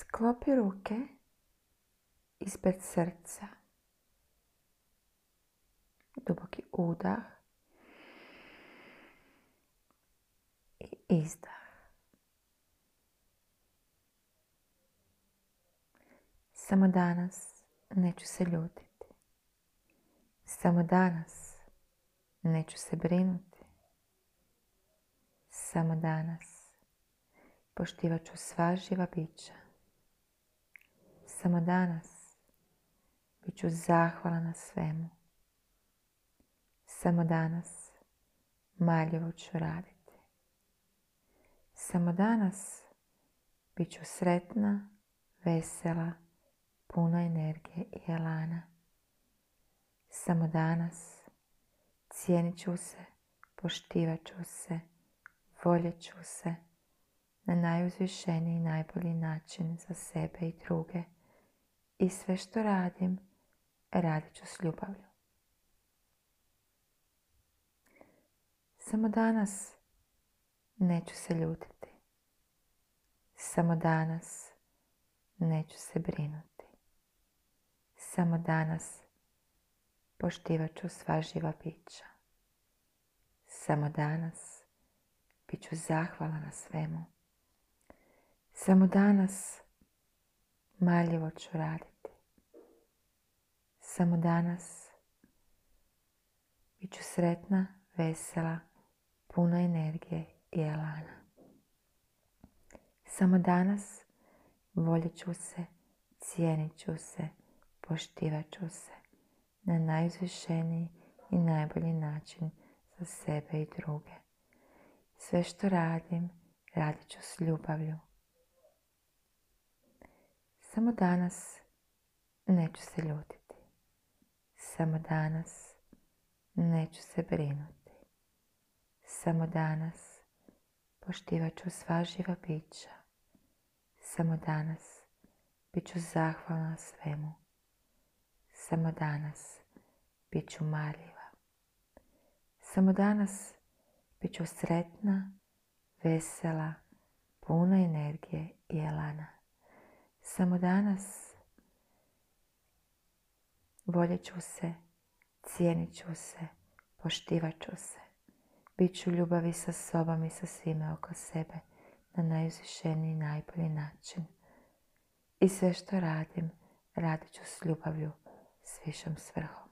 Sklopi ruke ispred srca. Duboki udah i izdah. Samo danas neću se ljutiti. Samo danas neću se brinuti. Samo danas poštivat ću sva živa bića. Samo danas bit ću zahvala na svemu. Samo danas maljivo ću raditi. Samo danas bit ću sretna, vesela, puna energije i elana. Samo danas cijenit ću se, poštivat ću se, voljet ću se na najuzvišeniji i najbolji način za sebe i druge. I sve što radim, radit ću s ljubavlju. Samo danas neću se ljutiti. Samo danas neću se brinuti. Samo danas poštivat ću sva živa bića. Samo danas bit ću zahvala na svemu. Samo danas maljivo ću raditi. Samo danas bit ću sretna, vesela, puna energije i elana. Samo danas voljet ću se, cijenit ću se, poštivat ću se na najuzvišeniji i najbolji način za sebe i druge. Sve što radim, radit ću s ljubavlju. Samo danas neću se ljutiti. Samo danas neću se brinuti. Samo danas poštivat ću sva živa bića. Samo danas bit ću zahvalna svemu. Samo danas bit ću marljiva. Samo danas bit ću sretna, vesela, puna energije i elana. Samo danas voljet ću se, cijenit ću se, poštivat ću se. Bit ću ljubavi sa sobom i sa svime oko sebe na najuzvišeniji i najbolji način. I sve što radim, radit ću s ljubavlju, s višom svrhom.